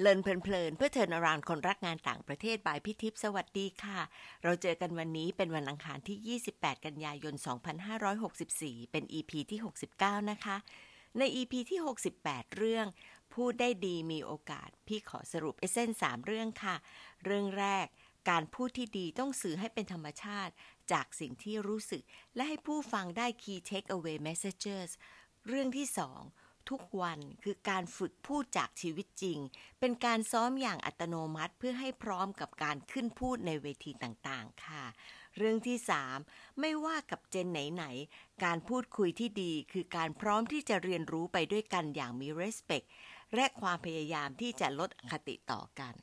เลินเพลินเพื่อเทินอรานคนรักงานต่างประเทศบายพิทิพสวัสดีค่ะ เราเจอกันวันนี้เป็นวันอังคารที่ 28 กันยายน 2564 เป็น EP ที่ 69 นะคะ ใน EP ที่ 68 เรื่อง พูดได้ดีมีโอกาส พี่ขอสรุปเอเซนสามเรื่องค่ะ เรื่องแรก การพูดที่ดีต้องสื่อให้เป็นธรรมชาติ จากสิ่งที่รู้สึก และให้ผู้ฟังได้ key take away messages เรื่องที่สอง ทุกวันคือการฝึกพูดจากชีวิตจริง เป็นการซ้อมอย่างอัตโนมัติเพื่อให้พร้อมกับการขึ้นพูดในเวทีต่างๆ ค่ะ เรื่องที่ 3 ไม่ว่ากับเจนไหนๆ การพูดคุยที่ดีคือการพร้อมที่จะเรียนรู้ไปด้วยกันอย่างมี respect และความพยายามที่จะลดอคติต่อกัน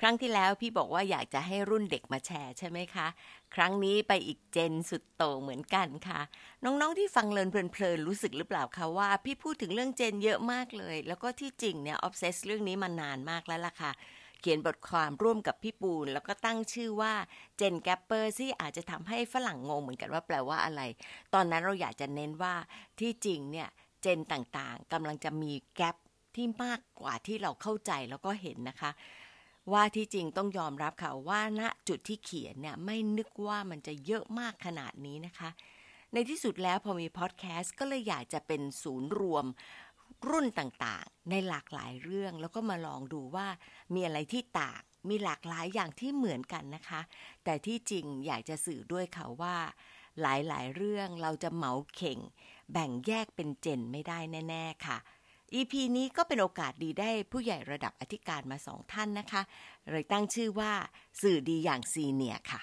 ครั้งที่แล้วพี่บอกว่าอยากจะให้รุ่นเด็กมาแชร์ใช่ไหมคะ ครั้งนี้ไปอีกเจนสุดโตเหมือนกันค่ะ น้องๆที่ฟังเลินเพลินๆรู้สึกหรือเปล่าคะว่า พี่พูดถึงเรื่อง gen เยอะมากเลย แล้วก็ที่จริงเนี่ย obsess เรื่องนี้มานานมากแล้วล่ะค่ะ เขียนบทความร่วมกับพี่ปูน แล้วก็ตั้งชื่อว่า Gen Gapper ที่อาจจะทำให้ฝรั่งงงเหมือนกันว่าแปลว่าอะไร ตอนนั้นเราอยากจะเน้นว่าที่จริงเนี่ย gen ต่างๆกำลังจะมี gap ที่มากกว่าที่เราเข้าใจแล้วก็เห็นนะคะ ว่าที่จริงต้องยอมรับค่ะว่าณจุดที่เขียนเนี่ยไม่นึกว่ามันจะเยอะมากขนาดนี้นะคะ ในที่สุดแล้วพอมีพอดแคสต์ก็เลยอยากจะเป็นศูนย์รวมรุ่นต่างๆ ในหลากหลายเรื่องแล้วก็มาลองดูว่ามีอะไรที่ต่างมีหลากหลายอย่างที่เหมือนกันนะคะ แต่ที่จริงอยากจะสื่อด้วยค่ะว่า หลายๆ เรื่องเราจะเหมาเข่ง แบ่งแยกเป็นเจนไม่ได้แน่ ๆ ค่ะ EP นี้ก็เป็นโอกาสดีได้ผู้ใหญ่ระดับอธิการมาสองท่านนะคะ เลยตั้งชื่อว่า สื่อดีอย่างซีเนียค่ะ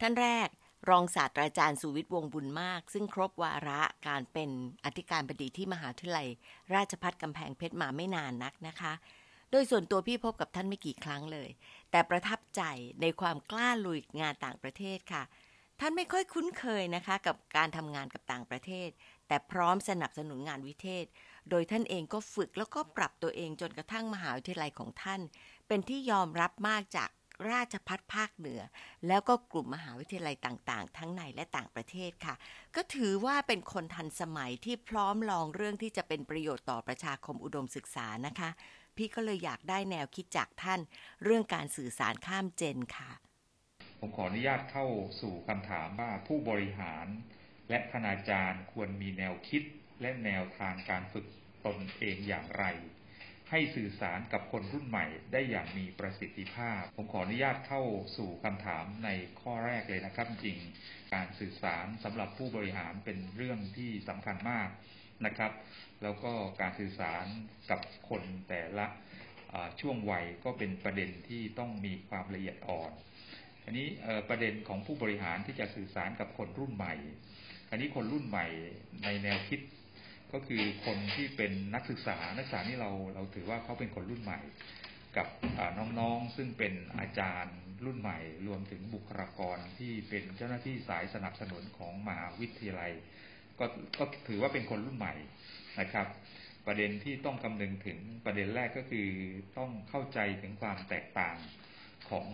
ท่านแรกรองศาสตราจารย์สุวิทย์วงบุญมาก ซึ่งครบวาระการเป็นอธิการบดีที่มหาวิทยาลัย ราชพัฒกำแพงเพชรมาไม่นานนักนะคะ โดยส่วนตัวพี่พบกับท่านไม่กี่ครั้งเลย แต่ประทับใจในความกล้าลุยงานต่างประเทศค่ะ ท่านไม่ค่อยคุ้นเคยนะคะ กับการทำงานกับต่างประเทศ แต่พร้อมสนับสนุนงานวิเทศ โดยท่านเองก็ฝึกแล้วก็ปรับตัวเองจนกระทั่งมหาวิทยาลัยของท่าน เป็นที่ยอมรับมากจากราชพัฒภาคเหนือ แล้วก็กลุ่มมหาวิทยาลัยต่างๆ ทั้งในและต่างประเทศค่ะ ก็ถือว่าเป็นคนทันสมัยที่พร้อมลองเรื่องที่จะเป็นประโยชน์ต่อประชาคมอุดมศึกษานะคะ พี่ก็เลยอยากได้แนวคิดจากท่าน เรื่องการสื่อสารข้ามเจนค่ะ ผมขออนุญาตเข้าสู่คำถามว่าผู้บริหาร และคณาจารย์ควรมีแนวคิดและแนวทางการฝึกตนเองอย่างไร ให้สื่อสารกับคนรุ่นใหม่ได้อย่างมีประสิทธิภาพ ผมขออนุญาตเข้าสู่คำถามในข้อแรกเลยนะครับจริง การสื่อสารสำหรับผู้บริหารเป็นเรื่องที่สำคัญมากนะครับ แล้วก็การสื่อสารกับคนแต่ละช่วงวัยก็เป็นประเด็นที่ต้องมีความละเอียดอ่อนอันนี้ประเด็นของผู้บริหารที่จะสื่อสารกับคนรุ่นใหม่ อันนี้คนรุ่นใหม่ในแนวคิด ก็คือคนที่เป็นนักศึกษานักศึกษานี่เราเราถือว่าเขาเป็นคนรุ่นใหม่ กับน้องๆซึ่งเป็นอาจารย์รุ่นใหม่ รวมถึงบุคลากรที่เป็นเจ้าหน้าที่สายสนับสนุนของมหาวิทยาลัย ก็ก็ถือว่าเป็นคนรุ่นใหม่นะครับประเด็นที่ต้องคำนึงถึงประเด็นแรกก็คือต้องเข้าใจถึงความแตกต่างของ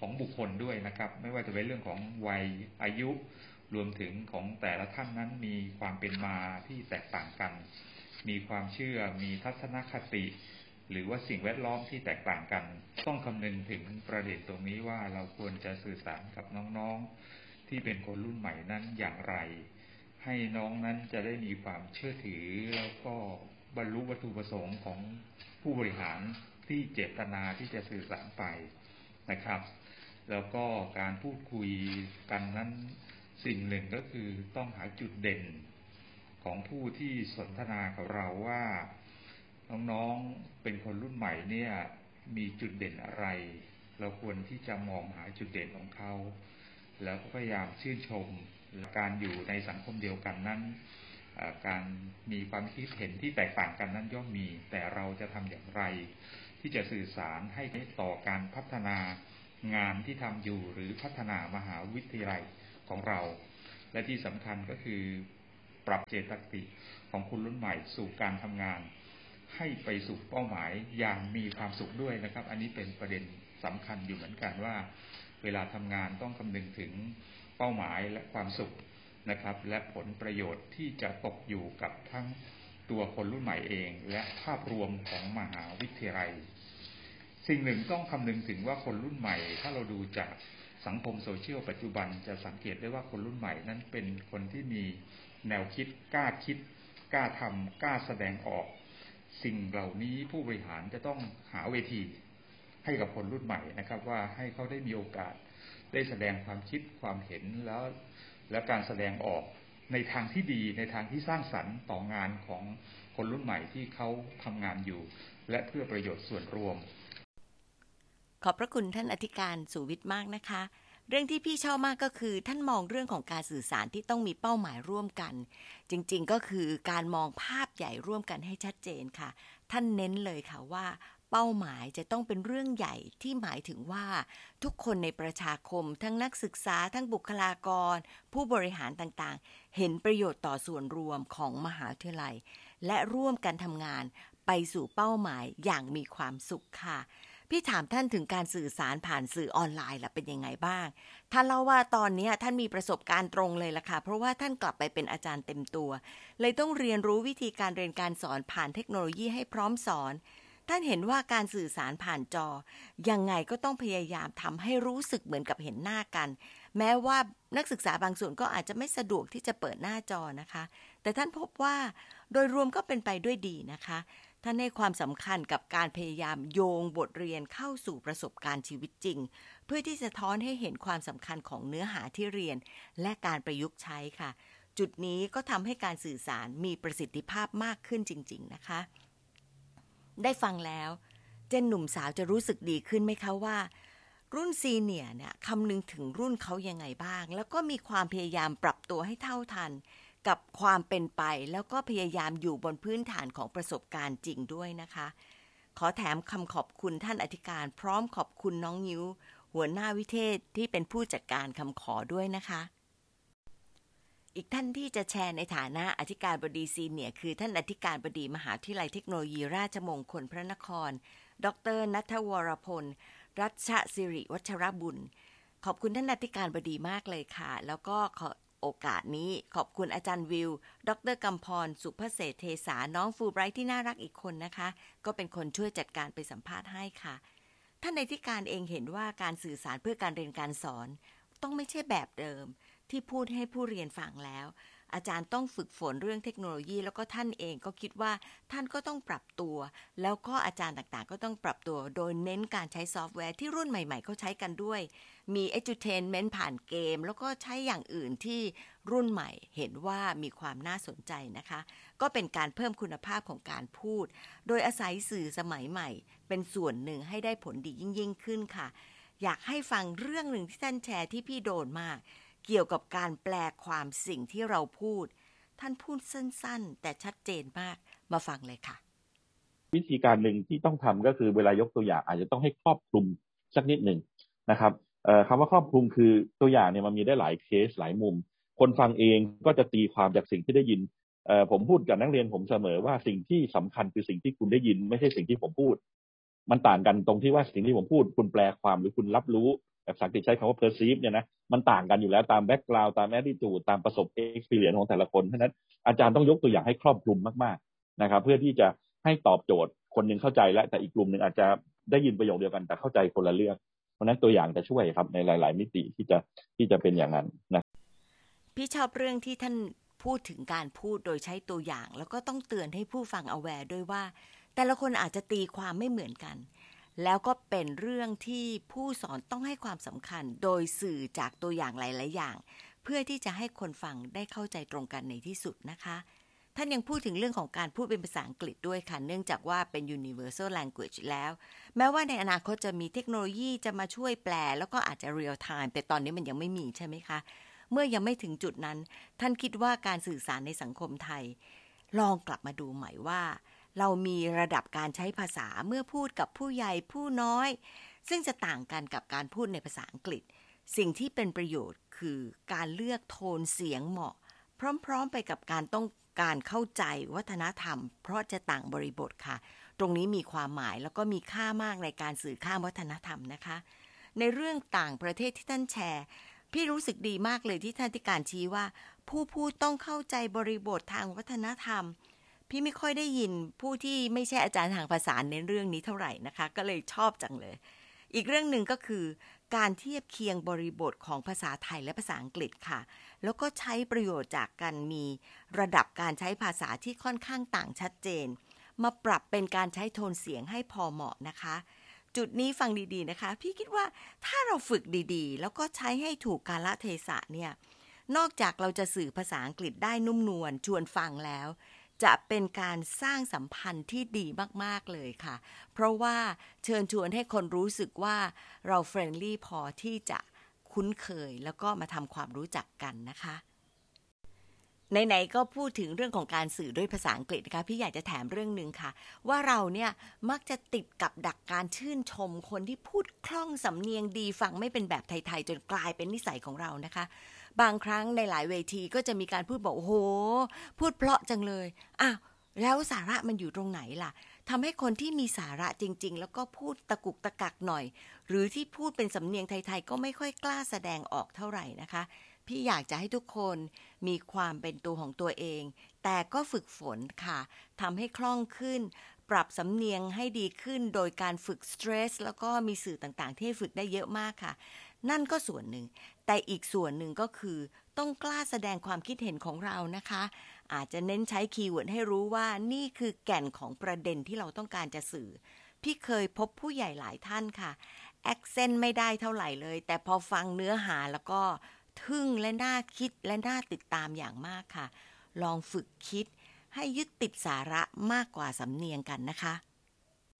ของบุคคลด้วยนะครับ ไม่ว่าจะเป็นเรื่องของวัยอายุ รวมถึงของแต่ละท่านนั้นมีความเป็นมาที่แตกต่างกัน มีความเชื่อ มีทัศนคติ หรือว่าสิ่งแวดล้อมที่แตกต่างกัน ต้องคำนึงถึงประเด็นตรงนี้ว่าเราควรจะสื่อสารกับน้องๆ ที่เป็นคนรุ่นใหม่นั้นอย่างไร ให้น้องนั้นจะได้มีความเชื่อถือ แล้วก็บรรลุวัตถุประสงค์ของผู้บริหารที่เจตนาที่จะสื่อสารไปนะครับ แล้วก็การพูดคุยกันนั้น สิ่งหนึ่งก็คือต้องหาจุดเด่นของผู้ที่สนทนากับเราว่าน้องๆเป็นคนรุ่นใหม่เนี่ยมีจุดเด่นอะไร เราควรที่จะมองหาจุดเด่นของเขา แล้วก็พยายามชื่นชมการอยู่ในสังคมเดียวกันนั้น การมีความคิดเห็นที่แตกต่างกันนั้นย่อมมี แต่เราจะทำอย่างไร ที่จะสื่อสารให้ต่อการพัฒนางานที่ทำอยู่หรือพัฒนามหาวิทยาลัย ของเรา และที่สำคัญก็คือปรับเจตคติของคุณรุ่นใหม่สู่การทำงาน ให้ไปสู่เป้าหมายอย่างมีความสุขด้วยนะครับ อันนี้เป็นประเด็นสำคัญอยู่เหมือนกันว่า เวลาทำงานต้องคำนึงถึงเป้าหมายและความสุขนะครับ และผลประโยชน์ที่จะตกอยู่กับทั้งตัวคนรุ่นใหม่เอง และภาพรวมของมหาวิทยาลัย สิ่งหนึ่งต้องคำนึงถึงว่าคนรุ่นใหม่ ถ้าเราดูจาก สังคมโซเชียลปัจจุบันจะสังเกตได้ว่าคนรุ่นใหม่นั้นเป็นคนที่มีแนวคิดกล้าคิด กล้าทำกล้าแสดงออก สิ่งเหล่านี้ผู้บริหารจะต้องหาเวทีให้กับคนรุ่นใหม่นะครับ ว่าให้เขาได้มีโอกาสได้แสดงความคิดความเห็นแล้วและการแสดงออกในทางที่ดีในทางที่สร้างสรรค์ต่องานของคนรุ่นใหม่ที่เขาทำงานอยู่ และเพื่อประโยชน์ส่วนรวม ขอบพระคุณท่านอธิการสุวิทย์มากนะคะ เรื่องที่พี่ชอบมากก็คือ ท่านมองเรื่องของการสื่อสารที่ต้องมีเป้าหมายร่วมกัน จริงๆก็คือการมองภาพใหญ่ร่วมกันให้ชัดเจนค่ะ ท่านเน้นเลยค่ะว่าเป้าหมายจะต้องเป็นเรื่องใหญ่ที่หมายถึงว่า ทุกคนในประชาคม ทั้งนักศึกษาทั้งบุคลากร ผู้บริหารต่างๆ เห็นประโยชน์ต่อส่วนรวมของมหาวิทยาลัย และร่วมกันทำงานไปสู่เป้าหมายอย่างมีความสุขค่ะ พี่ถามท่านถึงการสื่อสารผ่านสื่อออนไลน์ล่ะเป็นยังไงบ้าง ท่านเล่าว่าตอนนี้ท่านมีประสบการณ์ตรงเลยล่ะค่ะ เพราะว่าท่านกลับไปเป็นอาจารย์เต็มตัว เลยต้องเรียนรู้วิธีการเรียนการสอนผ่านเทคโนโลยีให้พร้อมสอน ท่านเห็นว่าการสื่อสารผ่านจอ ยังไงก็ต้องพยายามทำให้รู้สึกเหมือนกับเห็นหน้ากัน แม้ว่านักศึกษาบางส่วนก็อาจจะไม่สะดวกที่จะเปิดหน้าจอนะคะ แต่ท่านพบว่าโดยรวมก็เป็นไปด้วยดีนะคะ ท่านให้ความสำคัญกับการพยายามโยงบทเรียนเข้าสู่ประสบการณ์ชีวิตจริง เพื่อที่จะท้อนให้เห็นความสำคัญของเนื้อหาที่เรียน และการประยุกต์ใช้ค่ะ จุดนี้ก็ทำให้การสื่อสารมีประสิทธิภาพมากขึ้นจริง ๆ นะคะ ได้ฟังแล้ว เจนหนุ่มสาวจะรู้สึกดีขึ้นไหมคะว่า รุ่นซีเนียเนี่ยคำนึงถึงรุ่นเขายังไงบ้าง แล้วก็มีความพยายามปรับตัวให้เท่าทัน กับความเป็นไป แล้วก็พยายามอยู่บนพื้นฐานของประสบการณ์จริงด้วยนะคะ ขอแถมคำขอบคุณท่านอธิการ พร้อมขอบคุณน้องยิ้ว หัวหน้าวิเทศที่เป็นผู้จัดการคำขอด้วยนะคะ อีกท่านที่จะแชร์ในฐานะอธิการบดีซีเนียคือท่านอธิการบดีมหาวิทยาลัยเทคโนโลยีราชมงคลพระนคร ดรนัทวรพล รัชสิริวัชรบุญขอบคุณท่านอธิการบดีมากเลยค่ะ แล้วก็ขอ โอกาสนี้ขอบคุณอาจารย์วิว ดรกำพร สุภเศษเทสา น้องฟูไบรท์ที่น่ารักอีกคนนะคะ ก็เป็นคนช่วยจัดการไปสัมภาษณ์ให้ค่ะ ท่านในที่การเองเห็นว่าการสื่อสารเพื่อการเรียนการสอน ต้องไม่ใช่แบบเดิม ที่พูดให้ผู้เรียนฟังแล้ว อาจารย์ต้องฝึกฝนเรื่องเทคโนโลยี แล้วก็ท่านเองก็คิดว่าท่านก็ต้องปรับตัว แล้วก็อาจารย์ต่างๆ ก็ต้องปรับตัว โดยเน้นการใช้ซอฟต์แวร์ที่รุ่นใหม่ๆเขาใช้กันด้วย มี edutainment ผ่านเกม แล้วก็ใช้อย่างอื่นที่รุ่นใหม่เห็นว่ามีความน่าสนใจนะคะ ก็เป็นการเพิ่มคุณภาพของการพูด โดยอาศัยสื่อสมัยใหม่ เป็นส่วนหนึ่งให้ได้ผลดียิ่งยิ่งขึ้นค่ะ อยากให้ฟังเรื่องหนึ่งที่ท่านแชร์ที่พี่โดนมาก เกี่ยวกับการแปลความสิ่งที่เราพูด ท่านพูดสั้นๆ แต่ชัดเจนมากมาฟังเลยค่ะ วิธีการหนึ่งที่ต้องทำก็คือเวลายกตัวอย่างอาจจะต้องให้ครอบคลุมสักนิดหนึ่งนะครับคำว่าครอบคลุมคือตัวอย่างเนี่ยมันมีได้หลายเคสหลายมุม คนฟังเองก็จะตีความจากสิ่งที่ได้ยินผมพูดกับนักเรียนผมเสมอว่าสิ่งที่สำคัญคือสิ่งที่คุณได้ยิน ไม่ใช่สิ่งที่ผมพูด มันต่างกันตรงที่ว่าสิ่งที่ผมพูด คุณแปลความหรือคุณรับรู้ แบบสักติใช้คำว่า perceive เนี่ยนะมันต่างกันอยู่แล้วตาม background ตาม attitude ตามประสบ experience ของแต่ละคนเพราะนั้นอาจารย์ต้องยกตัวอย่างให้ครอบคลุมมากๆนะครับ เพื่อที่จะให้ตอบโจทย์คนหนึ่งเข้าใจแล้วแต่อีกกลุ่มหนึ่งอาจจะได้ยินประโยคเดียวกันแต่เข้าใจคนละเรื่อง เพราะนั้นตัวอย่างจะช่วยครับในหลาย ๆ มิติที่จะที่จะเป็นอย่างนั้นนะพี่ชอบเรื่องที่ท่านพูดถึงการพูดโดยใช้ตัวอย่าง แล้วก็ต้องเตือนให้ผู้ฟังเอาแวร์ด้วยว่า แต่ละคนอาจจะตีความไม่เหมือนกัน แล้วก็เป็นเรื่องที่ผู้สอนต้องให้ความสำคัญ โดยสื่อจากตัวอย่างหลาย ๆ อย่าง เพื่อที่จะให้คนฟังได้เข้าใจตรงกันในที่สุดนะคะ ท่านยังพูดถึงเรื่องของการพูดเป็นภาษาอังกฤษด้วยค่ะ เนื่องจากว่าเป็น universal language แล้ว แม้ว่าในอนาคตจะมีเทคโนโลยีจะมาช่วยแปล แล้วก็อาจจะ real time แต่ตอนนี้มันยังไม่มีใช่ไหมคะ เมื่อยังไม่ถึงจุดนั้น ท่านคิดว่าการสื่อสารในสังคมไทย ลองกลับมาดูใหม่ว่า เรามีระดับการใช้ภาษาเมื่อพูดกับผู้ใหญ่ผู้น้อย ซึ่งจะต่างกันกับการพูดในภาษาอังกฤษ สิ่งที่เป็นประโยชน์คือการเลือกโทนเสียงเหมาะ พร้อมๆไปกับการต้องการเข้าใจวัฒนธรรม เพราะจะต่างบริบทค่ะ ตรงนี้มีความหมายแล้วก็มีค่ามากในการสื่อข้ามวัฒนธรรมนะคะ ในเรื่องต่างประเทศที่ท่านแชร์ พี่รู้สึกดีมากเลยที่ท่านที่การชี้ว่า ผู้พูดต้องเข้าใจบริบททางวัฒนธรรม พี่ไม่ค่อยได้ยินผู้ที่ไม่ใช่อาจารย์ทางภาษาเน้นเรื่องนี้เท่าไหร่นะคะ ก็เลยชอบจังเลย อีกเรื่องหนึ่งก็คือ การเทียบเคียงบริบทของภาษาไทยและภาษาอังกฤษค่ะ แล้วก็ใช้ประโยชน์จากการมีระดับการใช้ภาษาที่ค่อนข้างต่างชัดเจน มาปรับเป็นการใช้โทนเสียงให้พอเหมาะนะคะ จุดนี้ฟังดีๆนะคะ พี่คิดว่าถ้าเราฝึกดีๆ แล้วก็ใช้ให้ถูกกาลเทศะเนี่ยนอกจากเราจะสื่อภาษาอังกฤษได้นุ่มนวลชวนฟังแล้ว จะเป็นการสร้างสัมพันธ์ที่ดีมาก ๆ เลยค่ะ เพราะว่าเชิญชวนให้คนรู้สึกว่าเรา friendly พอที่จะคุ้นเคยแล้วก็มาทำความรู้จักกันนะคะไหนๆก็พูดถึงเรื่องของการสื่อด้วยภาษาอังกฤษนะคะพี่อยากจะแถมเรื่องหนึ่งค่ะ ว่าเราเนี่ยมักจะติดกับดักการชื่นชม คนที่พูดคล่องสำเนียงดีฟังไม่เป็นแบบไทยๆ จนกลายเป็นนิสัยของเรานะคะ บางครั้งในหลายเวทีก็จะมีการพูดบอกโอ้โหพูดเพราะจังเลยอ้าวแล้วสาระมันอยู่ตรงไหนล่ะทำให้คนที่มีสาระจริง ๆ แล้วก็พูดตะกุกตะกักหน่อย หรือที่พูดเป็นสำเนียงไทย ๆ ก็ไม่ค่อยกล้าแสดงออกเท่าไหร่นะคะ พี่อยากจะให้ทุกคนมีความเป็นตัวของตัวเอง แต่ก็ฝึกฝนค่ะทำให้คล่องขึ้น ปรับสำเนียงให้ดีขึ้นโดยการฝึกสเตรสแล้วก็มีสื่อต่างๆ ที่ฝึกได้เยอะมากค่ะ นั่นก็ส่วนหนึ่ง แต่อีกส่วนหนึ่งก็คือต้องกล้าแสดงความคิดเห็นของเรานะคะ อาจจะเน้นใช้ keyword ให้รู้ว่านี่คือแก่นของประเด็นที่เราต้องการจะสื่อ พี่เคยพบผู้ใหญ่หลายท่านค่ะ accent ไม่ได้เท่าไหร่เลย แต่พอฟังเนื้อหาแล้วก็ทึ่งและน่าคิดและน่าติดตามอย่างมากค่ะ ลองฝึกคิดให้ยึดติดสาระมากกว่าสำเนียงกันนะคะ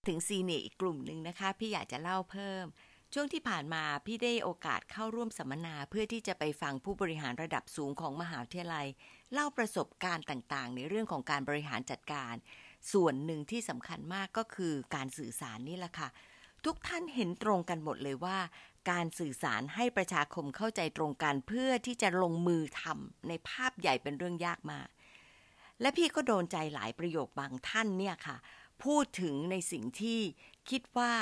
ถึง senior อีกกลุ่มหนึ่งนะคะ พี่อยากจะเล่าเพิ่ม ช่วงที่ผ่านมาพี่ได้โอกาสเข้าร่วมสัมมนาเพื่อที่จะไปฟังผู้บริหารระดับสูงของมหาวิทยาลัย เล่าประสบการณ์ต่างๆ ในเรื่องของการบริหารจัดการ ส่วนหนึ่งที่สำคัญมากก็คือการสื่อสารนี่แหละค่ะ ทุกท่านเห็นตรงกันหมดเลยว่า การสื่อสารให้ประชาคมเข้าใจตรงกันเพื่อที่จะลงมือทำในภาพใหญ่เป็นเรื่องยากมากและพี่ก็โดนใจหลายประโยคบางท่านเนี่ยค่ะ พูดถึงในสิ่งที่คิดว่า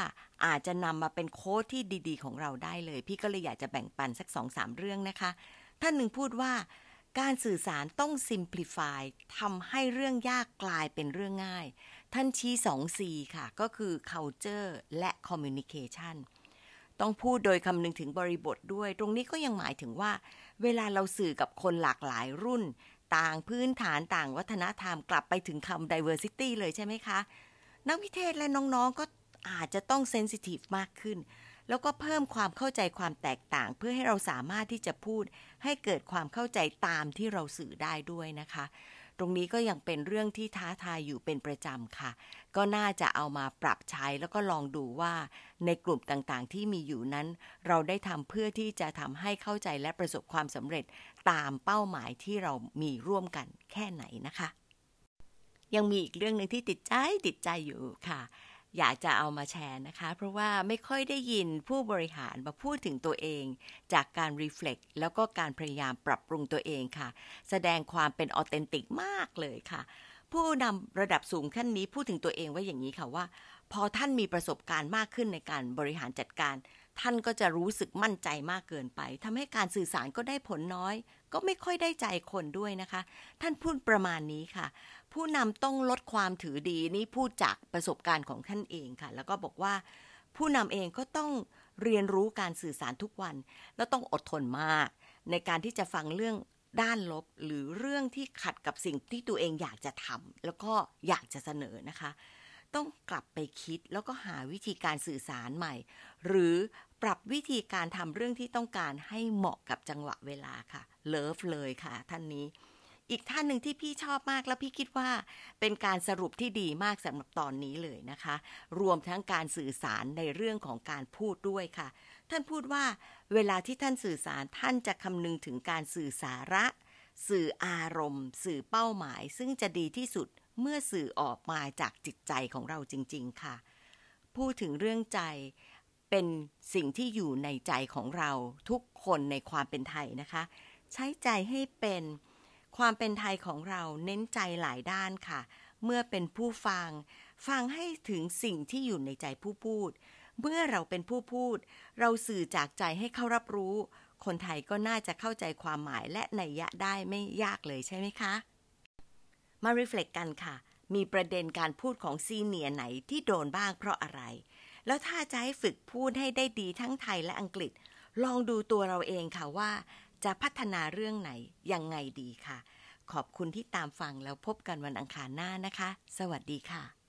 อาจจะนำมาเป็นโค้ดที่ดี ๆ ของเราได้เลย พี่ก็เลยอยากจะแบ่งปันสักสองสามเรื่องนะคะ ท่านหนึ่งพูดว่าการสื่อสารต้อง simplify ทำให้เรื่องยากกลายเป็นเรื่องง่าย ท่านชี้สอง C ค่ะ ก็คือ culture และ communication ต้องพูดโดยคำนึงถึงบริบทด้วย ตรงนี้ก็ยังหมายถึงว่า เวลาเราสื่อกับคนหลากหลายรุ่น ต่างพื้นฐานต่างวัฒนธรรมกลับไปถึงคำ diversity เลยใช่ไหมคะ นักวิเทศและน้องๆก็อาจจะต้องเซนซิทีฟมากขึ้น แล้วก็เพิ่มความเข้าใจความแตกต่าง เพื่อให้เราสามารถที่จะพูด ให้เกิดความเข้าใจตามที่เราสื่อได้ด้วยนะคะ ตรงนี้ก็ยังเป็นเรื่องที่ท้าทายอยู่เป็นประจำค่ะ ก็น่าจะเอามาปรับใช้แล้วก็ลองดูว่า ในกลุ่มต่างๆ ที่มีอยู่นั้น เราได้ทำเพื่อที่จะทำให้เข้าใจและประสบความสำเร็จตามเป้าหมายที่เรามีร่วมกันแค่ไหนนะคะ ยังมีอีกเรื่องหนึ่งที่ติดใจติดใจอยู่ค่ะ อยากจะเอามาแชร์นะคะ เพราะว่าไม่ค่อยได้ยินผู้บริหารมาพูดถึงตัวเอง จากการรีเฟล็กแล้วก็การพยายามปรับปรุงตัวเองค่ะ แสดงความเป็นออเทนติกมากเลยค่ะ ผู้นำระดับสูงขั้นนี้พูดถึงตัวเองไว่าอย่างนี้ค่ะว่า พอท่านมีประสบการณ์มากขึ้นในการบริหารจัดการท่านก็จะรู้สึกมั่นใจมากเกินไปทำให้การสื่อสารก็ได้ผลน้อย ก็ไม่ค่อยได้ใจคนด้วยนะคะ ท่านพูดประมาณนี้ค่ะ ผู้นำต้องลดความถือดีนี่พูดจากประสบการณ์ของท่านเองค่ะ แล้วก็บอกว่าผู้นำเองก็ต้องเรียนรู้การสื่อสารทุกวัน แล้วต้องอดทนมาก ในการที่จะฟังเรื่องด้านลบ หรือเรื่องที่ขัดกับสิ่งที่ตัวเองอยากจะทำแล้วก็อยากจะเสนอนะคะ ต้องกลับไปคิดแล้วก็หาวิธีการสื่อสารใหม่ หรือปรับวิธีการทำเรื่องที่ต้องการให้เหมาะกับจังหวะเวลาค่ะ เลิฟเลยค่ะท่านนี้ อีกท่านหนึ่งที่พี่ชอบมากแล้วพี่คิดว่าเป็นการสรุปที่ดีมากสำหรับตอนนี้เลยนะคะ รวมทั้งการสื่อสารในเรื่องของการพูดด้วยค่ะ ท่านพูดว่าเวลาที่ท่านสื่อสารท่านจะคำนึงถึงการสื่อสาระ สื่ออารมณ์ สื่อเป้าหมาย ซึ่งจะดีที่สุดเมื่อสื่อออกมาจากจิตใจของเราจริง ๆ ค่ะ พูดถึงเรื่องใจเป็นสิ่งที่อยู่ในใจของเราทุกคนในความเป็นไทยนะคะ ใช้ใจให้เป็น ความเป็นไทยของเราเน้นใจหลายด้านค่ะ เมื่อเป็นผู้ฟัง ฟังให้ถึงสิ่งที่อยู่ในใจผู้พูด เมื่อเราเป็นผู้พูด เราสื่อจากใจให้เขารับรู้ คนไทยก็น่าจะเข้าใจความหมายและนัยยะได้ไม่ยากเลยใช่ไหมคะ มารีเฟล็กกันค่ะ มีประเด็นการพูดของซีเนียไหนที่โดนบ้างเพราะอะไร แล้วถ้าจะให้ฝึกพูดให้ได้ดีทั้งไทยและอังกฤษ ลองดูตัวเราเองค่ะว่า จะพัฒนาเรื่องไหน ยังไงดีค่ะ ขอบคุณที่ตามฟังแล้วพบกันวันอังคารหน้านะคะ สวัสดีค่ะ